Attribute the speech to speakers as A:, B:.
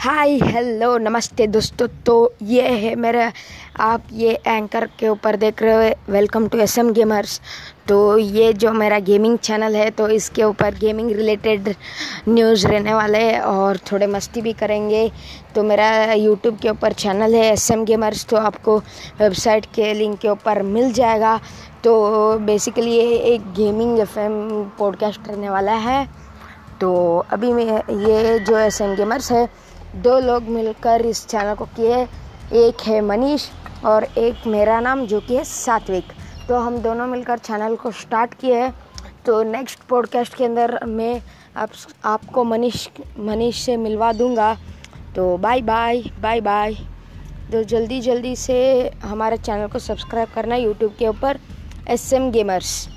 A: Hi hello नमस्ते दोस्तों। तो ये है मेरा, आप ये एंकर के ऊपर देख रहे हो welcome to S M gamers तो ये जो मेरा गेमिंग चैनल है तो इसके ऊपर गेमिंग रिलेटेड न्यूज़ रहने वाले हैं और थोड़े मस्ती भी करेंगे। तो मेरा यूट्यूब के ऊपर चैनल है एस एम गेमर्स तो आपको वेबसाइट के लिंक के ऊपर मिल जाएगा। तो बेसिकली ये एक गेमिंग एफ़ एम पॉडकास्ट रहने वाला है। तो अभी मैं, ये जो एस एम गेमर्स है दो लोग मिलकर इस चैनल को किए। एक है मनीष और एक मेरा नाम, जो कि है सात्विक। तो हम दोनों मिलकर चैनल को स्टार्ट किए हैं। तो नेक्स्ट पॉडकास्ट के अंदर मैं आप, आपको मनीष मनीष से मिलवा दूँगा। तो बाय बाय बाय बाय तो जल्दी जल्दी से हमारे चैनल को सब्सक्राइब करना यूट्यूब के ऊपर एस एम गेमर्स